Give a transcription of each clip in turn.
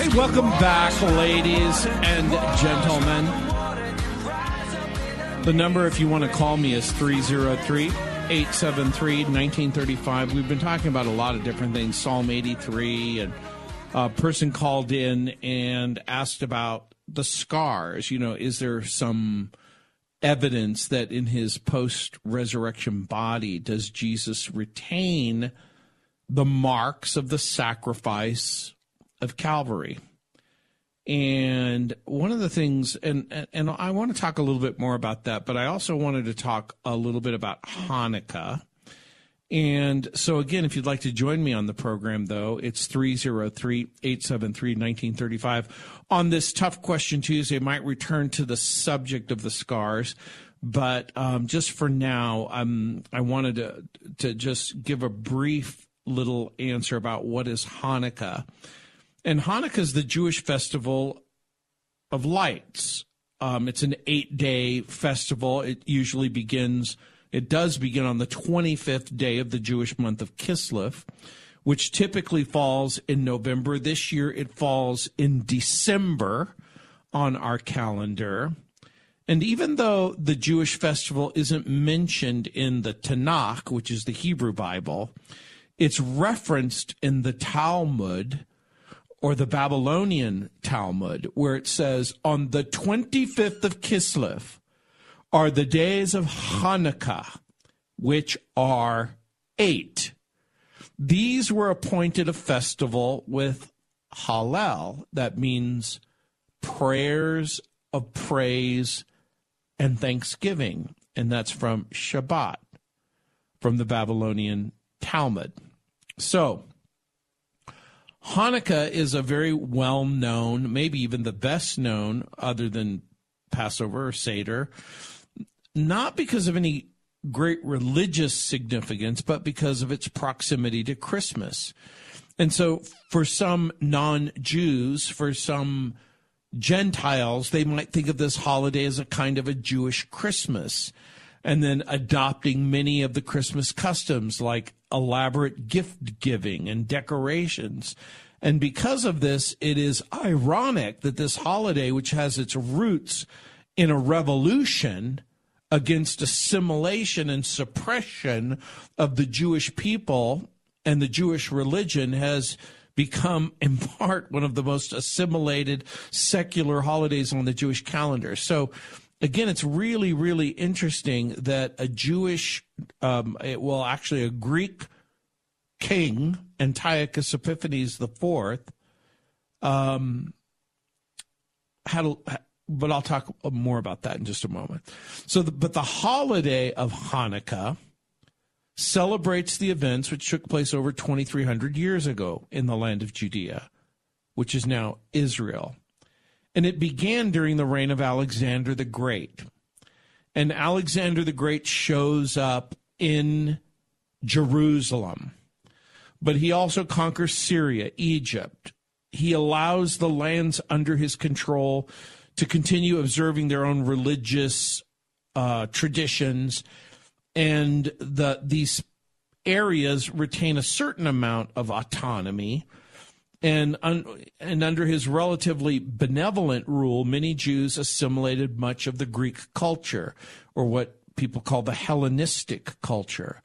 Hey, welcome back, ladies and gentlemen. The number, if you want to call me, is 303 873 1935. We've been talking about a lot of different things Psalm 83, and a person called in and asked about the scars. You know, is there some evidence that in his post resurrection body does Jesus retain the marks of the sacrifice of Calvary? And one of the things, and and I want to talk a little bit more about that, but I also wanted to talk a little bit about Hanukkah. And so, again, if you'd like to join me on the program, though, it's 303 873 1935. On this Tough Question Tuesday, I might return to the subject of the scars, but um, just for now, um, I wanted to, to just give a brief little answer about what is Hanukkah. And Hanukkah is the Jewish festival of lights. Um, it's an eight day festival. It usually begins, it does begin on the 25th day of the Jewish month of Kislev, which typically falls in November. This year it falls in December on our calendar. And even though the Jewish festival isn't mentioned in the Tanakh, which is the Hebrew Bible, it's referenced in the Talmud or the Babylonian Talmud, where it says, On the 25th of Kislev are the days of Hanukkah, which are eight. These were appointed a festival with Hallel, that means prayers of praise and thanksgiving. And that's from Shabbat, from the Babylonian Talmud. So, Hanukkah is a very well known, maybe even the best known, other than Passover or Seder, not because of any great religious significance, but because of its proximity to Christmas. And so, for some non Jews, for some Gentiles, they might think of this holiday as a kind of a Jewish Christmas and then adopting many of the Christmas customs like elaborate gift giving and decorations. And because of this, it is ironic that this holiday, which has its roots in a revolution against assimilation and suppression of the Jewish people and the Jewish religion, has become, in part, one of the most assimilated secular holidays on the Jewish calendar. So again, it's really, really interesting that a Jewish, um, it, well, actually a Greek king, Antiochus Epiphanes IV, um, had, but I'll talk more about that in just a moment. So, the, but the holiday of Hanukkah celebrates the events which took place over 2,300 years ago in the land of Judea, which is now Israel and it began during the reign of Alexander the Great. And Alexander the Great shows up in Jerusalem, but he also conquers Syria, Egypt. He allows the lands under his control to continue observing their own religious uh, traditions, and the these areas retain a certain amount of autonomy and, un, and under his relatively benevolent rule, many Jews assimilated much of the Greek culture, or what people call the Hellenistic culture.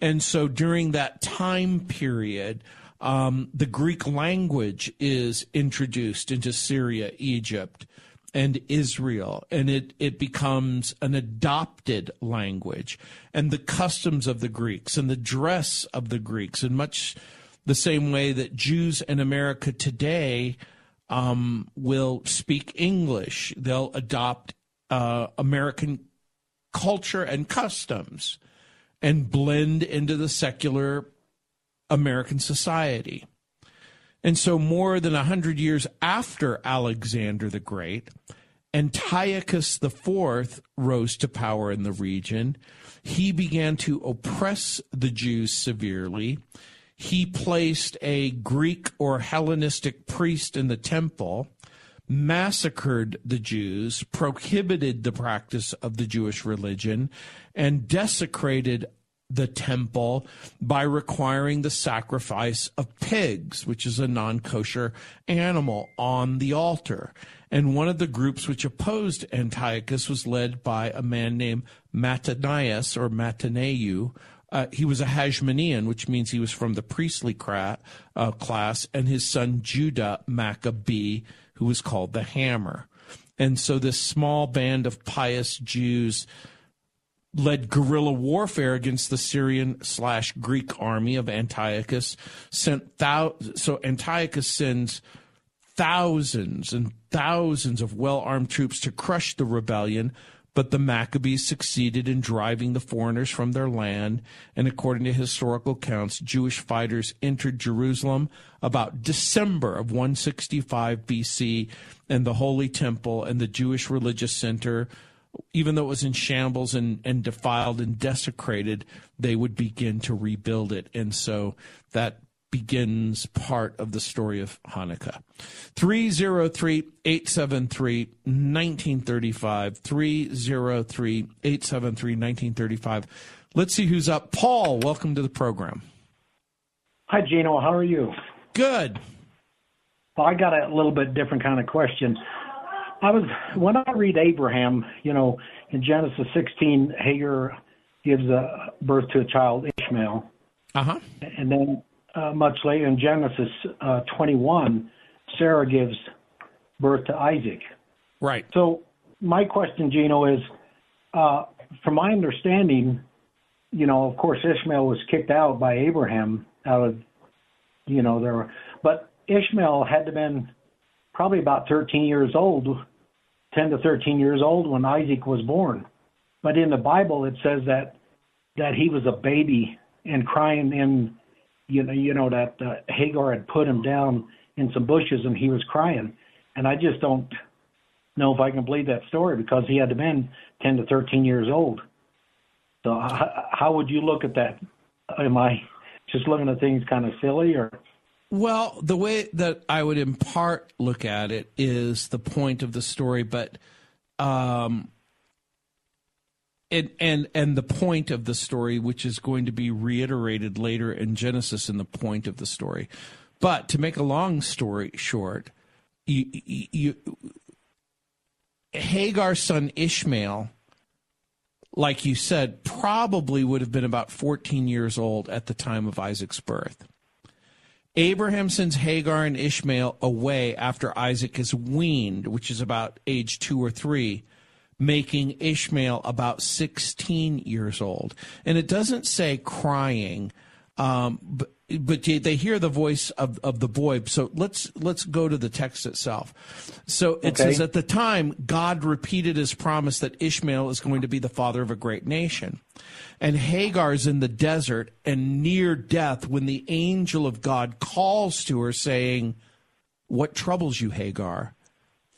And so during that time period, um, the Greek language is introduced into Syria, Egypt, and Israel, and it, it becomes an adopted language. And the customs of the Greeks and the dress of the Greeks and much the same way that Jews in America today um, will speak English. They'll adopt uh, American culture and customs and blend into the secular American society. And so, more than a hundred years after Alexander the Great, Antiochus IV rose to power in the region. He began to oppress the Jews severely. He placed a Greek or Hellenistic priest in the temple, massacred the Jews, prohibited the practice of the Jewish religion, and desecrated the temple by requiring the sacrifice of pigs, which is a non kosher animal, on the altar. And one of the groups which opposed Antiochus was led by a man named Mattanias or Mattaneu. Uh, he was a Hasmonean, which means he was from the priestly uh, class, and his son Judah Maccabee, who was called the Hammer. And so this small band of pious Jews led guerrilla warfare against the Syrian slash Greek army of Antiochus. Sent thou- so Antiochus sends thousands and thousands of well armed troops to crush the rebellion, but the Maccabees succeeded in driving the foreigners from their land. And according to historical accounts, Jewish fighters entered Jerusalem about December of 165 BC, and the Holy Temple and the Jewish religious center even though it was in shambles and, and defiled and desecrated, they would begin to rebuild it. And so that begins part of the story of Hanukkah. 303 873 1935. 303 873 1935. Let's see who's up. Paul, welcome to the program. Hi, Gino. How are you? Good. Well, I got a little bit different kind of question. I was when I read Abraham, you know, in Genesis 16, Hagar gives a birth to a child, Ishmael. Uh-huh. And then uh, much later in Genesis uh, 21, Sarah gives birth to Isaac. Right. So my question, Gino, is uh, from my understanding, you know, of course, Ishmael was kicked out by Abraham out of, you know, there, but Ishmael had to have been probably about 13 years old 10 to 13 years old when Isaac was born. But in the Bible, it says that that he was a baby and crying in, you know, you know that uh, Hagar had put him down in some bushes and he was crying. And I just don't know if I can believe that story because he had to been 10 to 13 years old. So how, how would you look at that? Am I just looking at things kind of silly or? Well, the way that I would in part look at it is the point of the story, but um, and and and the point of the story, which is going to be reiterated later in Genesis in the point of the story. But to make a long story short, you, you, Hagar's son Ishmael, like you said, probably would have been about 14 years old at the time of Isaac's birth. Abraham sends Hagar and Ishmael away after Isaac is weaned, which is about age two or three, making Ishmael about 16 years old. And it doesn't say crying, um, but, but they hear the voice of, of the boy. So let's let's go to the text itself. So it okay. says at the time God repeated his promise that Ishmael is going to be the father of a great nation. And Hagar's in the desert and near death when the angel of God calls to her saying, "What troubles you, Hagar?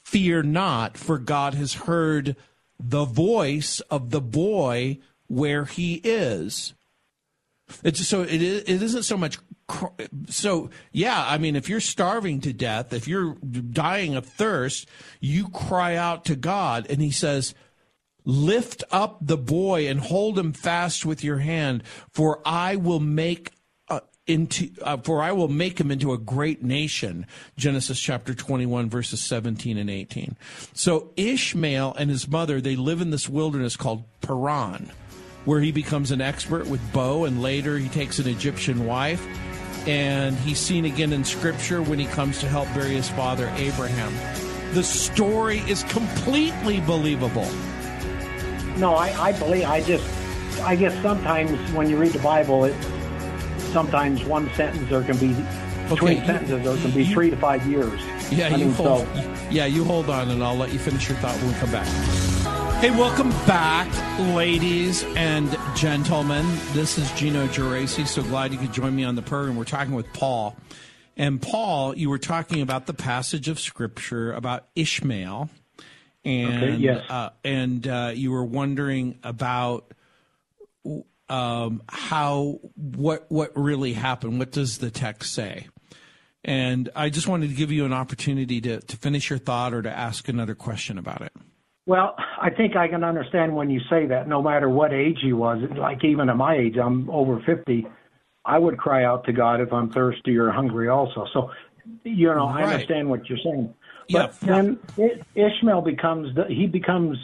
Fear not, for God has heard the voice of the boy where he is." It's so it is, it isn't so much so yeah i mean if you're starving to death if you're dying of thirst you cry out to god and he says lift up the boy and hold him fast with your hand for i will make into uh, for i will make him into a great nation genesis chapter 21 verses 17 and 18 so ishmael and his mother they live in this wilderness called paran where he becomes an expert with bow, and later he takes an Egyptian wife. And he's seen again in Scripture when he comes to help bury his father Abraham. The story is completely believable. No, I, I believe. I just, I guess sometimes when you read the Bible, it sometimes one sentence there can be between okay, sentences there can be you, three to five years. Yeah, I you mean, hold. So, yeah, you hold on, and I'll let you finish your thought when we come back. Hey, welcome back, ladies and gentlemen. This is Gino Geraci. So glad you could join me on the program. We're talking with Paul. And Paul, you were talking about the passage of scripture about Ishmael, and Okay, yes. uh, and uh, you were wondering about um, how what what really happened. What does the text say? And I just wanted to give you an opportunity to, to finish your thought or to ask another question about it. Well, I think I can understand when you say that, no matter what age he was. Like even at my age, I'm over 50. I would cry out to God if I'm thirsty or hungry also. So, you know, I understand what you're saying. Yeah. But then Ishmael becomes the, he becomes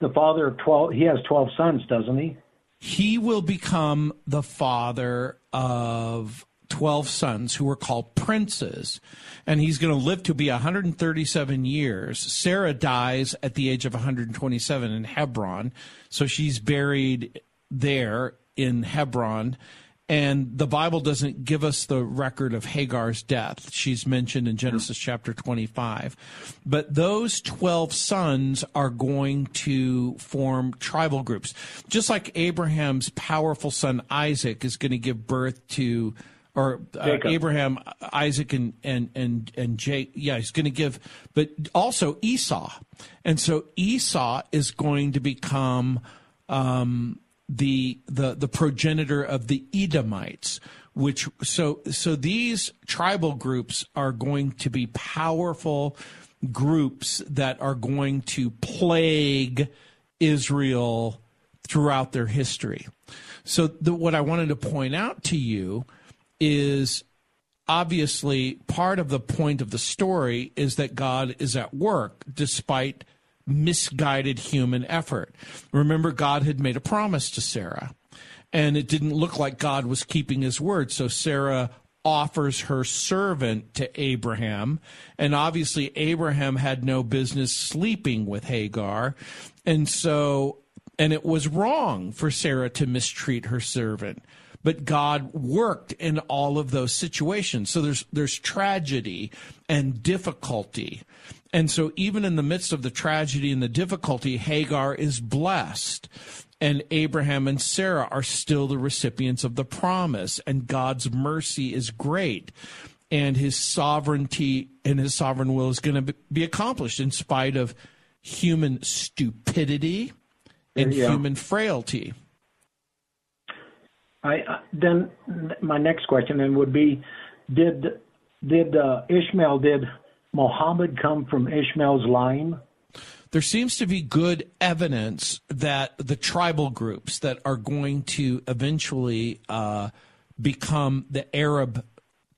the father of 12. He has 12 sons, doesn't he? He will become the father of 12 sons who are called princes. And he's going to live to be 137 years. Sarah dies at the age of 127 in hebron. So she's buried there in hebron and the bible doesn't give us the record of hagar's death. She's mentioned in genesis chapter 25 but those 12 sons are going to form tribal groups. Just like abraham's powerful son isaac is going to give birth to or uh, abraham isaac and and and and jake yeah he's going to give but also esau. And so esau is going to become um, the the the progenitor of the Edomites, which so so these tribal groups are going to be powerful groups that are going to plague Israel throughout their history. So the, what I wanted to point out to you is obviously part of the point of the story is that God is at work despite misguided human effort. Remember, God had made a promise to Sarah, and it didn't look like God was keeping his word. So Sarah offers her servant to Abraham, and obviously, Abraham had no business sleeping with Hagar. And so, and it was wrong for Sarah to mistreat her servant but God worked in all of those situations. So there's there's tragedy and difficulty. And so even in the midst of the tragedy and the difficulty, Hagar is blessed. And Abraham and Sarah are still the recipients of the promise, and God's mercy is great. And his sovereignty and his sovereign will is going to be accomplished in spite of human stupidity and Yeah. human frailty. I uh, then my next question then would be, did did uh, Ishmael did Muhammad come from Ishmael's line? there seems to be good evidence that the tribal groups that are going to eventually uh, become the Arab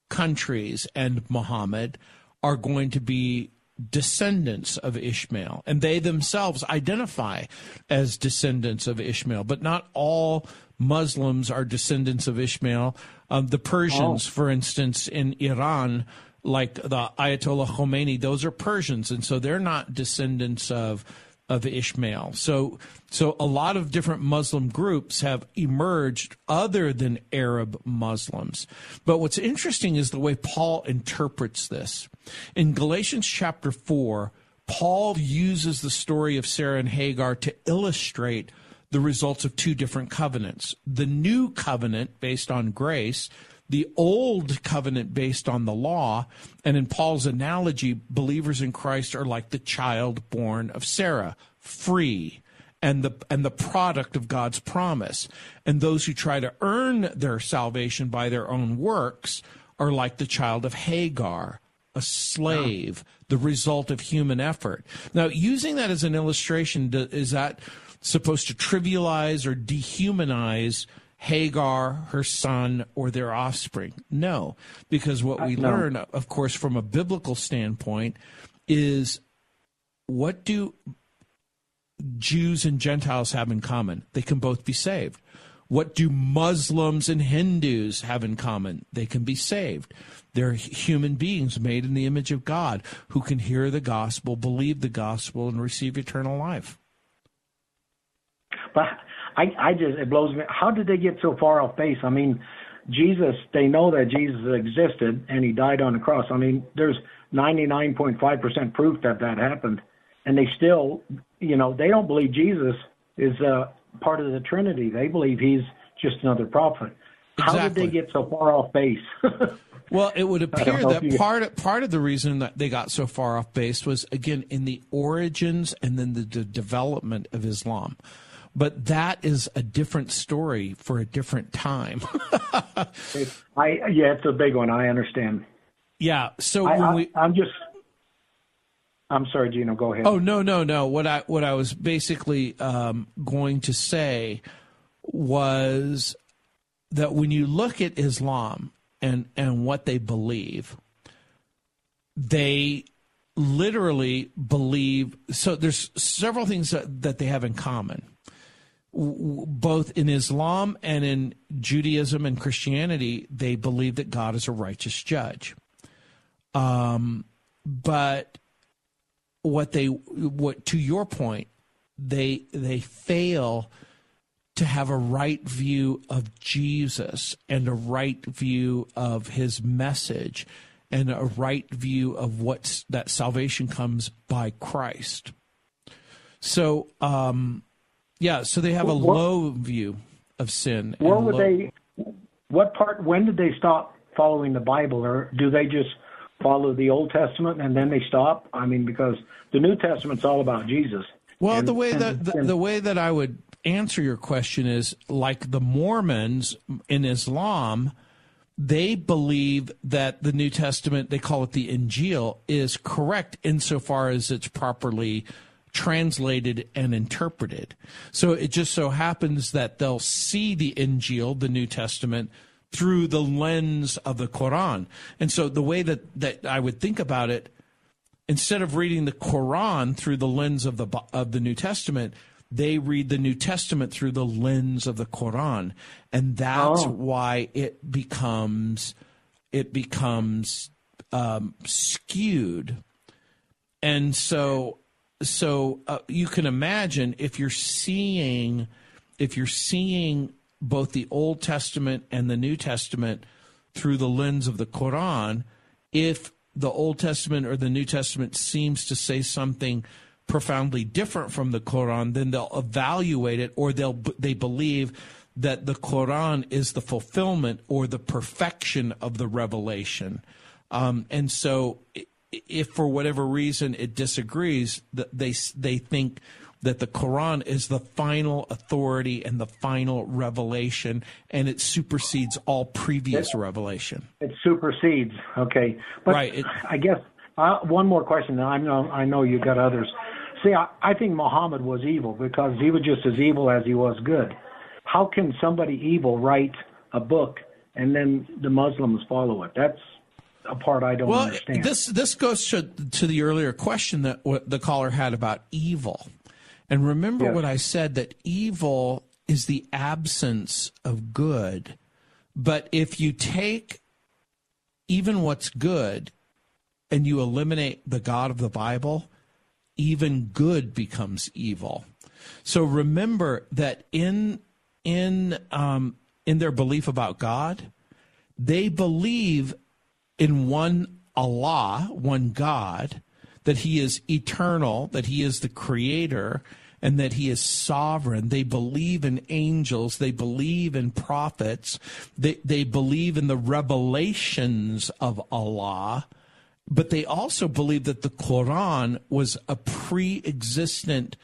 countries and Muhammad are going to be descendants of Ishmael. And they themselves identify as descendants of Ishmael, but not all Muslims are descendants of Ishmael. Um, the Persians, for instance, in Iran, like the Ayatollah Khomeini, those are Persians, and so they're not descendants of of Ishmael. So so a lot of different Muslim groups have emerged other than Arab Muslims. But what's interesting is the way Paul interprets this. In Galatians chapter 4, Paul uses the story of Sarah and Hagar to illustrate the results of two different covenants. The new covenant based on grace the old covenant based on the law. And in Paul's analogy, believers in Christ are like the child born of Sarah, free and the and the product of God's promise. And those who try to earn their salvation by their own works are like the child of Hagar, a slave, the result of human effort. Now, using that as an illustration, is that supposed to trivialize or dehumanize Hagar, her son, or their offspring? No, because what uh, we no. learn, of course, from a biblical standpoint, is what do Jews and Gentiles have in common? They can both be saved. What do Muslims and Hindus have in common? They can be saved. They're human beings made in the image of God who can hear the gospel, believe the gospel, and receive eternal life. But I, I just it blows me. How did they get so far off base? I mean, Jesus. They know that Jesus existed and he died on the cross. I mean, there's 99.5% proof that that happened, and they still, you know, they don't believe Jesus is uh, part of the Trinity. They believe he's just another prophet. How did they get so far off base? well, it would appear that you... part of, part of the reason that they got so far off base was again in the origins and then the, the development of Islam. But that is a different story for a different time. I yeah, it's a big one. I understand. Yeah. So I, when I, we, I'm just I'm sorry, Gino. Go ahead. Oh no, no, no. What I what I was basically um, going to say was that when you look at Islam and and what they believe, they literally believe. So there's several things that, that they have in common, both in Islam and in Judaism and Christianity. They believe that God is a righteous judge. Um, but what they what to your point they they fail to have a right view of Jesus and a right view of his message and a right view of what that salvation comes by Christ. So um yeah, so they have a what, low view of sin. Where would low, they what part when did they stop following the Bible or do they just follow the Old Testament and then they stop? I mean, because the New Testament's all about Jesus. Well, and, the way and, that the, and, the way that I would answer your question is like the Mormons in Islam, they believe that the New Testament, they call it the Injil, is correct insofar as it's properly translated and interpreted. So it just so happens that they'll see the Injil, the New Testament, through the lens of the Quran. And so the way that, that I would think about it, instead of reading the Quran through the lens of the of the New Testament, they read the New Testament through the lens of the Quran, and that's oh. why it becomes it becomes um, skewed. And so, so uh, you can imagine if you're seeing if you're seeing both the Old Testament and the New Testament through the lens of the Quran, if the Old Testament or the New Testament seems to say something profoundly different from the Quran, then they'll evaluate it or they'll they believe that the Quran is the fulfillment or the perfection of the revelation. Um, and so, if for whatever reason it disagrees, they they think that the Quran is the final authority and the final revelation, and it supersedes all previous it, revelation. It supersedes. Okay, but right. It, I guess uh, one more question. I know I know you got others. See, I, I think Muhammad was evil because he was just as evil as he was good. How can somebody evil write a book and then the Muslims follow it? That's a part I don't well, understand. This this goes to to the earlier question that the caller had about evil. And remember yes. what I said that evil is the absence of good. But if you take even what's good and you eliminate the God of the Bible, even good becomes evil. So remember that in in um, in their belief about God, they believe in one Allah, one God, that He is eternal, that He is the Creator, and that he is sovereign. They believe in angels. They believe in prophets. They, they believe in the revelations of Allah. But they also believe that the Quran was a pre existent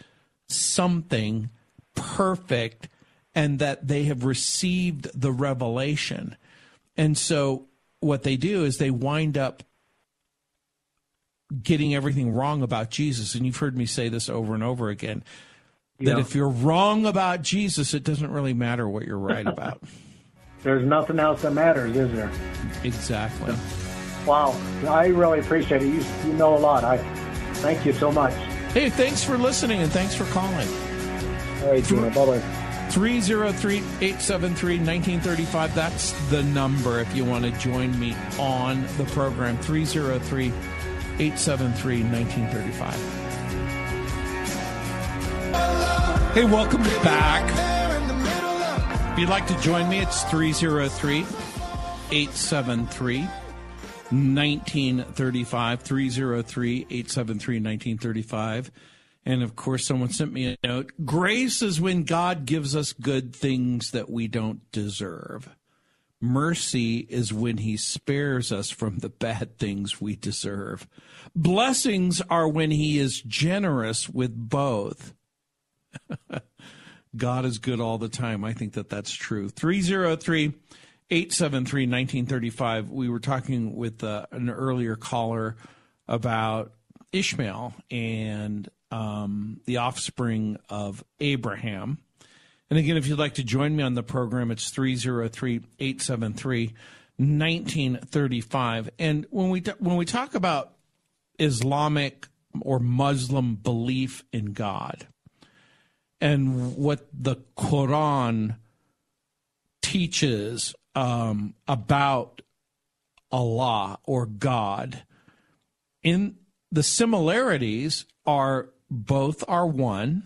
something perfect and that they have received the revelation. And so what they do is they wind up getting everything wrong about Jesus. And you've heard me say this over and over again that yeah. if you're wrong about Jesus, it doesn't really matter what you're right about. There's nothing else that matters, is there? Exactly. Wow. I really appreciate it. You, you know a lot. I thank you so much. Hey, thanks for listening and thanks for calling. All right, Gino. Bye bye. 303 873 1935. That's the number if you want to join me on the program. 303 873 1935. Hey, welcome back. If you'd like to join me, it's 303 873 1935. 303 873 1935. And of course, someone sent me a note. Grace is when God gives us good things that we don't deserve. Mercy is when he spares us from the bad things we deserve. Blessings are when he is generous with both. God is good all the time. I think that that's true. 303 873 1935. We were talking with uh, an earlier caller about Ishmael and um, the offspring of Abraham. And again, if you'd like to join me on the program, it's 303 873 1935. And when we, when we talk about Islamic or Muslim belief in God and what the Quran teaches um, about Allah or God, in the similarities are both are one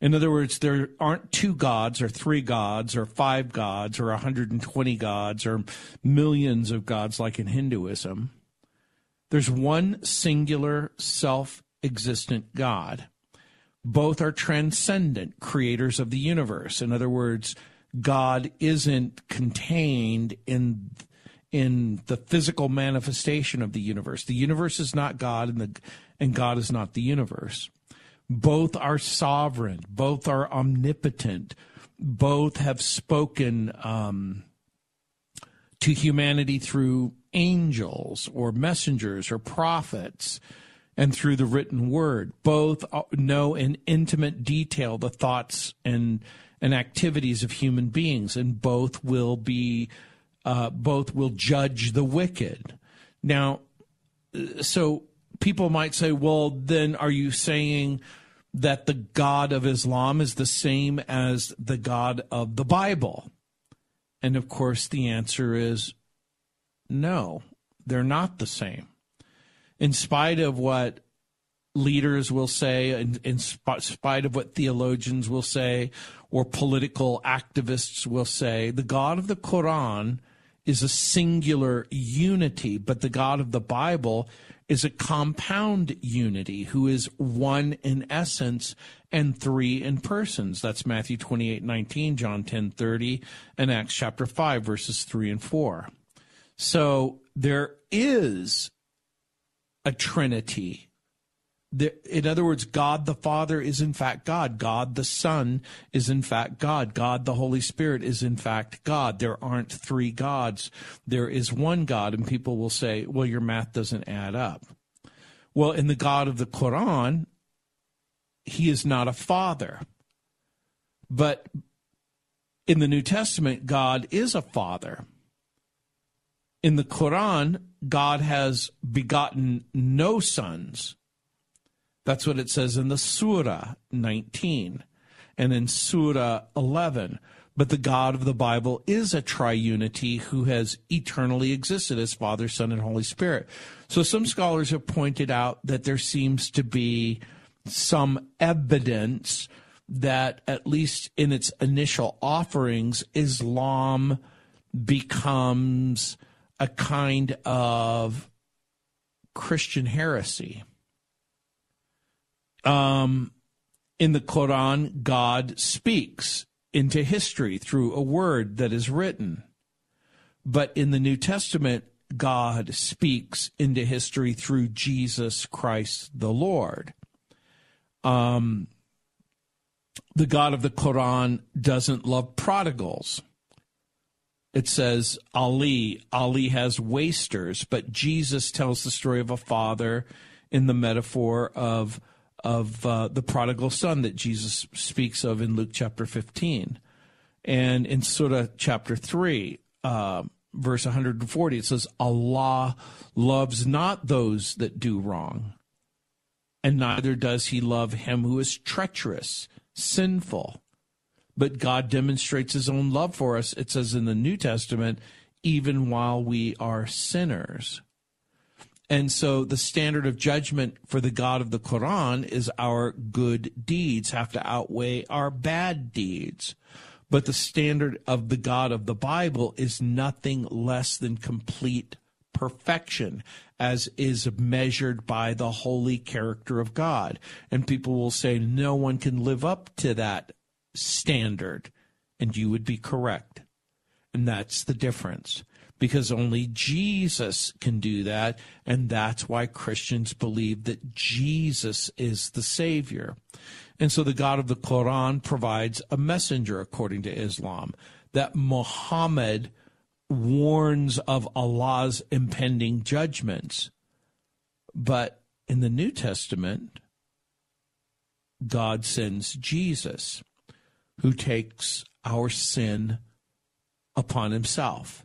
in other words, there aren't two gods or three gods or five gods or 120 gods or millions of gods like in Hinduism. There's one singular self existent God. Both are transcendent creators of the universe. In other words, God isn't contained in in the physical manifestation of the universe. The universe is not God and the and God is not the universe. Both are sovereign, both are omnipotent, both have spoken um, to humanity through angels or messengers or prophets and through the written word. Both know in intimate detail the thoughts and and activities of human beings, and both will be uh, both will judge the wicked. Now, so people might say, well, then are you saying that the God of Islam is the same as the God of the Bible? And of course, the answer is no, they're not the same. In spite of what leaders will say, in, in spite of what theologians will say, or political activists will say, the God of the Quran is a singular unity, but the God of the Bible is a compound unity who is one in essence and three in persons. That's Matthew 28 19, John 10 30, and Acts chapter 5, verses 3 and 4. So there is a trinity in other words, God the Father is in fact God. God the Son is in fact God. God the Holy Spirit is in fact God. There aren't three gods. There is one God. And people will say, well, your math doesn't add up. Well, in the God of the Quran, he is not a father. But in the New Testament, God is a father. In the Quran, God has begotten no sons that's what it says in the Surah 19 and in Surah 11. But the God of the Bible is a triunity who has eternally existed as Father, Son, and Holy Spirit. So some scholars have pointed out that there seems to be some evidence that, at least in its initial offerings, Islam becomes a kind of Christian heresy. Um, in the Quran, God speaks into history through a word that is written. But in the New Testament, God speaks into history through Jesus Christ the Lord. Um, the God of the Quran doesn't love prodigals. It says Ali, Ali has wasters, but Jesus tells the story of a father in the metaphor of of uh, the prodigal son that Jesus speaks of in Luke chapter 15. And in Surah chapter 3, uh, verse 140, it says, Allah loves not those that do wrong, and neither does he love him who is treacherous, sinful. But God demonstrates his own love for us, it says in the New Testament, even while we are sinners. And so the standard of judgment for the God of the Quran is our good deeds have to outweigh our bad deeds. But the standard of the God of the Bible is nothing less than complete perfection, as is measured by the holy character of God. And people will say, no one can live up to that standard. And you would be correct. And that's the difference because only Jesus can do that. And that's why Christians believe that Jesus is the Savior. And so the God of the Quran provides a messenger, according to Islam, that Muhammad warns of Allah's impending judgments. But in the New Testament, God sends Jesus, who takes our sin upon himself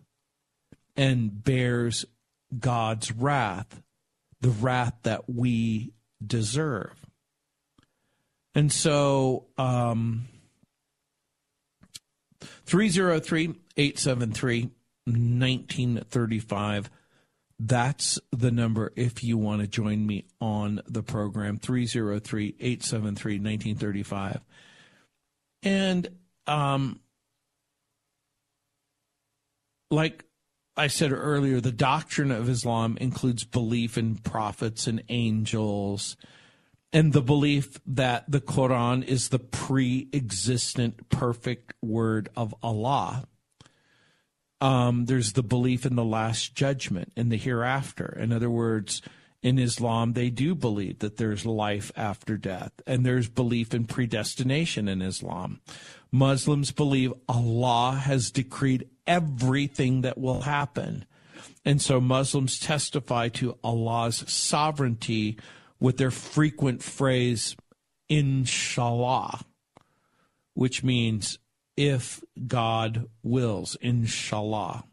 and bears God's wrath, the wrath that we deserve. And so, um, 303 873 1935. That's the number if you want to join me on the program 303 873 1935. And um, like I said earlier, the doctrine of Islam includes belief in prophets and angels and the belief that the Quran is the pre existent perfect word of Allah um, there's the belief in the last judgment in the hereafter. In other words, in Islam, they do believe that there's life after death, and there's belief in predestination in Islam. Muslims believe Allah has decreed everything that will happen. And so Muslims testify to Allah's sovereignty with their frequent phrase, inshallah, which means if God wills, inshallah.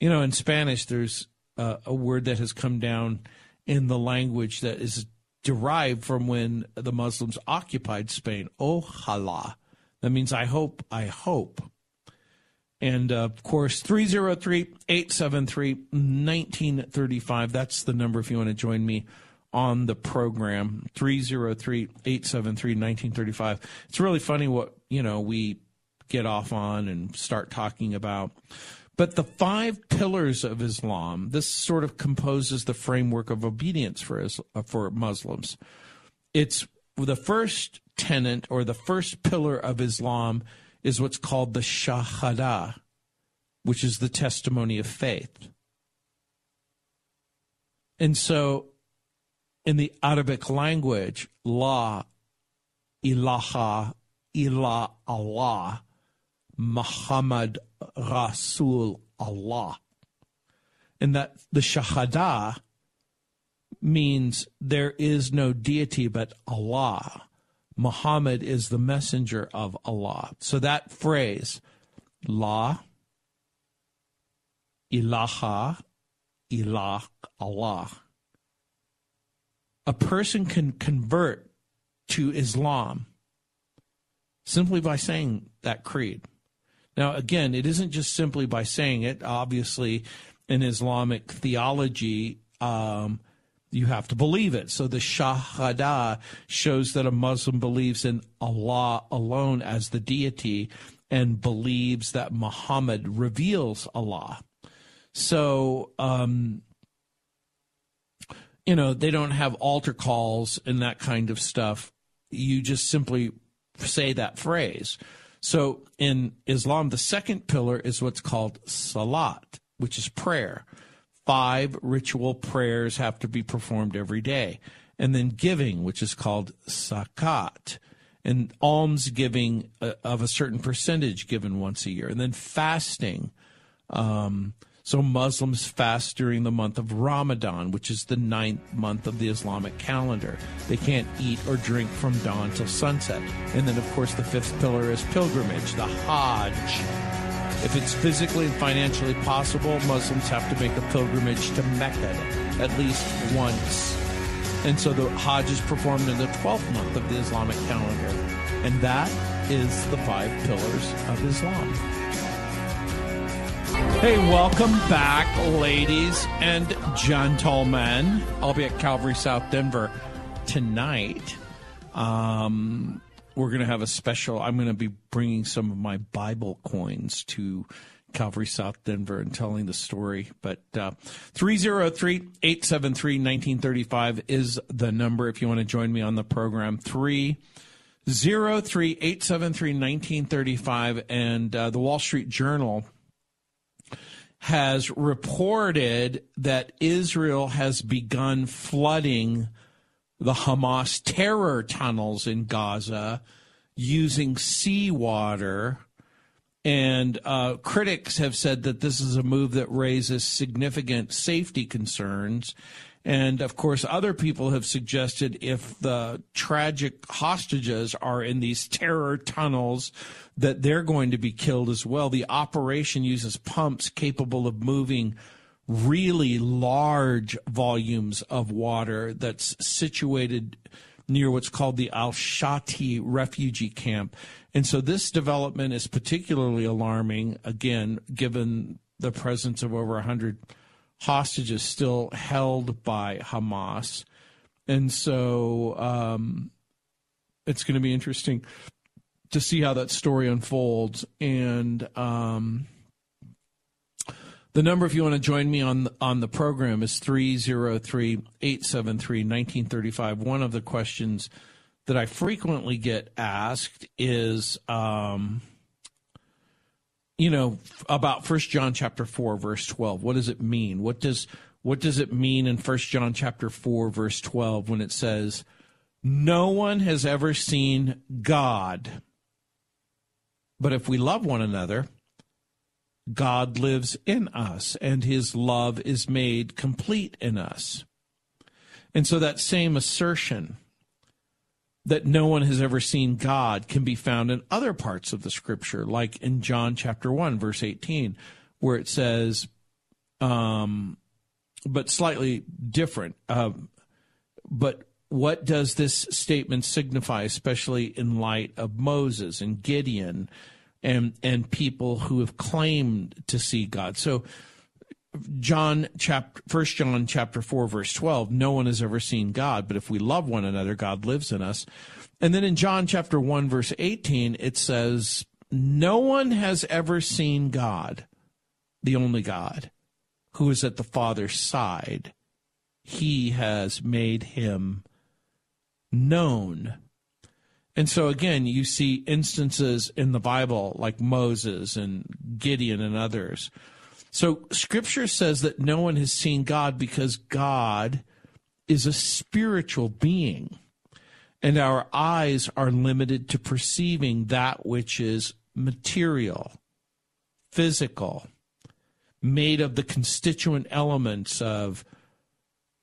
You know, in Spanish, there's a, word that has come down in the language that is derived from when the Muslims occupied Spain. Ojalá. That means I hope, I hope. And uh, of course, 303 873 1935. That's the number if you want to join me on the program. 303-873-1935 it's really funny what you know we get off on and start talking about. But the five pillars of Islam this sort of composes the framework of obedience for uh, for Muslims. It's the first tenet or the first pillar of Islam is what's called the shahada which is the testimony of faith and so in the Arabic language, La ilaha illa Allah, Muhammad Rasul Allah. And that the Shahada means there is no deity but Allah. Muhammad is the messenger of Allah. So that phrase, La ilaha illa Allah a person can convert to Islam simply by saying that creed. Now, again, it isn't just simply by saying it. Obviously, in Islamic theology, um, you have to believe it. So the Shahada shows that a Muslim believes in Allah alone as the deity and believes that Muhammad reveals Allah. So um, you know, they don't have altar calls and that kind of stuff. You just simply say that phrase. So in Islam, the second pillar is what's called salat, which is prayer. Five ritual prayers have to be performed every day. And then giving, which is called zakat, and alms giving uh, of a certain percentage given once a year. And then fasting, um, so Muslims fast during the month of Ramadan, which is the ninth month of the Islamic calendar. They can't eat or drink from dawn till sunset. And then, of course, the fifth pillar is pilgrimage, the Hajj. If it's physically and financially possible, Muslims have to make a pilgrimage to Mecca at least once. And so the Hajj is performed in the 12th month of the Islamic calendar. And that is the five pillars of Islam. Hey, welcome back, ladies and gentlemen. I'll be at Calvary South Denver tonight. Um, we're going to have a special. I'm going to be bringing some of my Bible coins to Calvary South Denver and telling the story. But uh, 303 873 1935 is the number if you want to join me on the program. 3 03873 1935 and uh, the Wall Street Journal has reported that Israel has begun flooding the Hamas terror tunnels in Gaza using seawater. And uh, critics have said that this is a move that raises significant safety concerns. And of course, other people have suggested if the tragic hostages are in these terror tunnels, that they're going to be killed as well. The operation uses pumps capable of moving really large volumes of water that's situated near what's called the Al Shati refugee camp. And so this development is particularly alarming, again, given the presence of over 100 hostages still held by Hamas. And so um, it's going to be interesting to see how that story unfolds. And um, the number, if you want to join me on on the program, is 303 873 1935. One of the questions that I frequently get asked is. Um, you know about first john chapter 4 verse 12 what does it mean what does what does it mean in first john chapter 4 verse 12 when it says no one has ever seen god but if we love one another god lives in us and his love is made complete in us and so that same assertion that no one has ever seen God can be found in other parts of the scripture, like in John chapter 1, verse 18, where it says, um, but slightly different. Um, but what does this statement signify, especially in light of Moses and Gideon and, and people who have claimed to see God? So, John chapter first John chapter 4 verse 12 no one has ever seen God but if we love one another God lives in us and then in John chapter 1 verse 18 it says no one has ever seen God the only God who is at the Father's side he has made him known and so again you see instances in the Bible like Moses and Gideon and others so scripture says that no one has seen God because God is a spiritual being. And our eyes are limited to perceiving that which is material, physical, made of the constituent elements of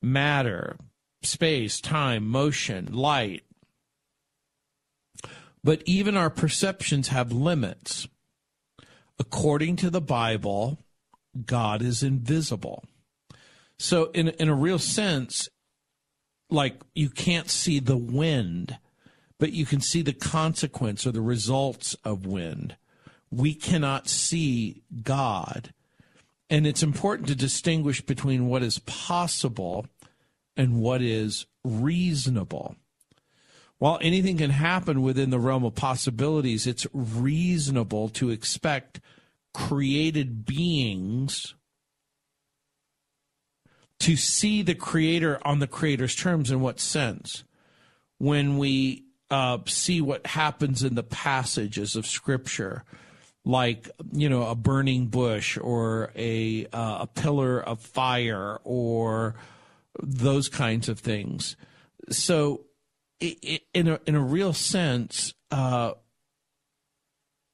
matter, space, time, motion, light. But even our perceptions have limits. According to the Bible, God is invisible. So, in, in a real sense, like you can't see the wind, but you can see the consequence or the results of wind. We cannot see God. And it's important to distinguish between what is possible and what is reasonable. While anything can happen within the realm of possibilities, it's reasonable to expect created beings to see the creator on the creator's terms in what sense. When we uh, see what happens in the passages of scripture like you know a burning bush or a uh, a pillar of fire or those kinds of things. So in a in a real sense uh,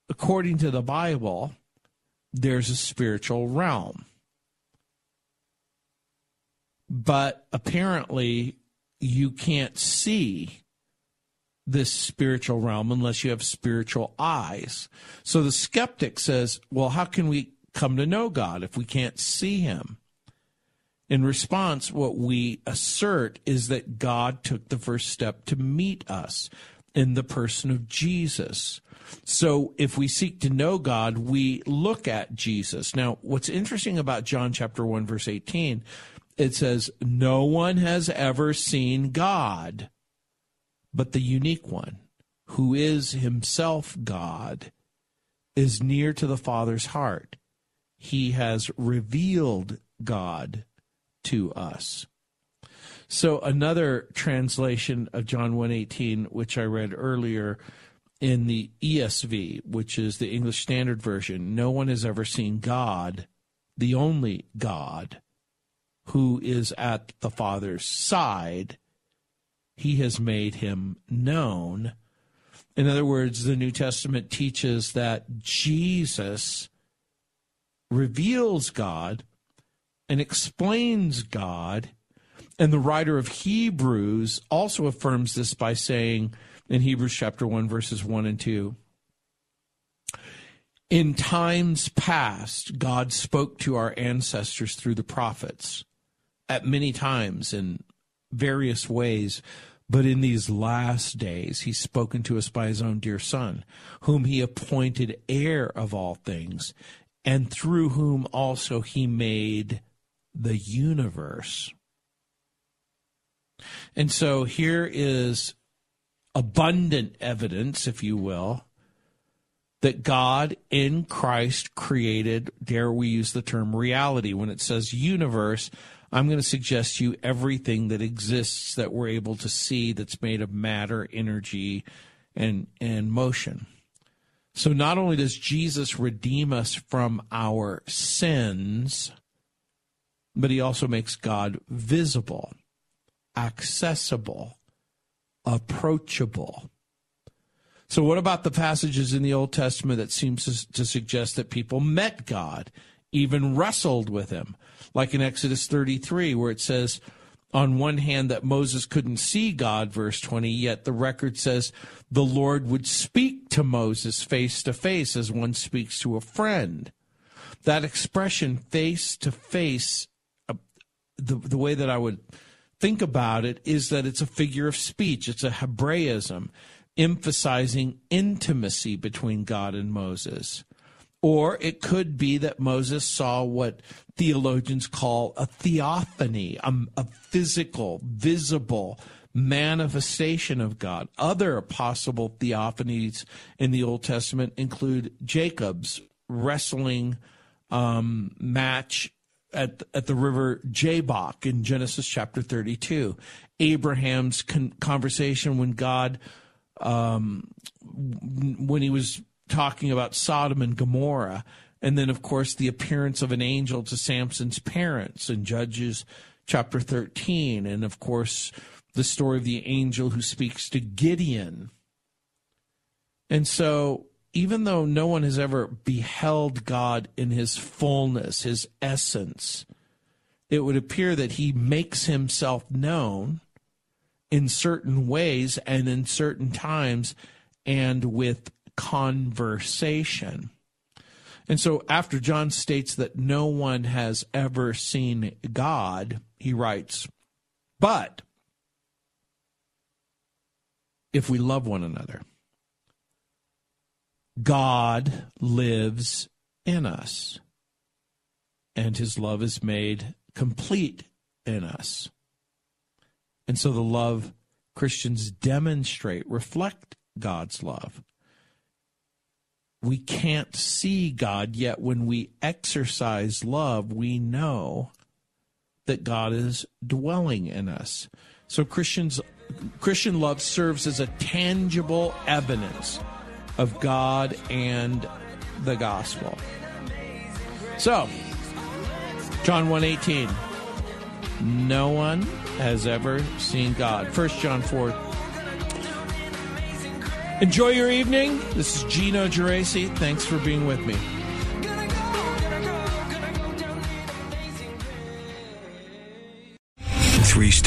according to the bible there's a spiritual realm. But apparently, you can't see this spiritual realm unless you have spiritual eyes. So the skeptic says, well, how can we come to know God if we can't see him? In response, what we assert is that God took the first step to meet us in the person of Jesus. So if we seek to know God, we look at Jesus. Now, what's interesting about John chapter 1 verse 18, it says, "No one has ever seen God, but the unique one, who is himself God, is near to the Father's heart. He has revealed God to us." So another translation of John 1:18 which I read earlier in the ESV, which is the English Standard Version, no one has ever seen God, the only God, who is at the Father's side. He has made him known. In other words, the New Testament teaches that Jesus reveals God and explains God. And the writer of Hebrews also affirms this by saying in Hebrews chapter 1, verses 1 and 2 In times past, God spoke to our ancestors through the prophets at many times in various ways. But in these last days, he's spoken to us by his own dear Son, whom he appointed heir of all things, and through whom also he made the universe. And so here is abundant evidence, if you will, that God in Christ created, dare we use the term reality. When it says universe, I'm going to suggest to you everything that exists that we're able to see that's made of matter, energy, and, and motion. So not only does Jesus redeem us from our sins, but he also makes God visible, accessible, approachable. So, what about the passages in the Old Testament that seems to, to, suggest that people met God, even wrestled with him? Like in Exodus 33, where it says, on one hand, that Moses couldn't see God, verse 20, yet the record says the Lord would speak to Moses face to face as one speaks to a friend. That expression, face to face, the, the way that I would think about it is that it's a figure of speech, it's a Hebraism emphasizing intimacy between God and Moses. Or it could be that Moses saw what theologians call a theophany, a, a, physical, visible manifestation of God. Other possible theophanies in the Old Testament include Jacob's wrestling um, match at at the river Jabbok in Genesis chapter 32. Abraham's con- conversation when God, um, when he was talking about Sodom and Gomorrah, and then of course the appearance of an angel to Samson's parents in Judges chapter 13, and of course the story of the angel who speaks to Gideon. And so even though no one has ever beheld God in his fullness, his essence, it would appear that he makes himself known in certain ways and in certain times and with conversation. And so, after John states that no one has ever seen God, he writes, But if we love one another, God lives in us, and his love is made complete in us. And so the love Christians demonstrate, reflect God's love. We can't see God, yet when we exercise love, we know that God is dwelling in us. So Christians Christian love serves as a tangible evidence of God and the gospel. So, John 1:18 No one has ever seen God. 1 John 4 Enjoy your evening. This is Gino Geraci. Thanks for being with me.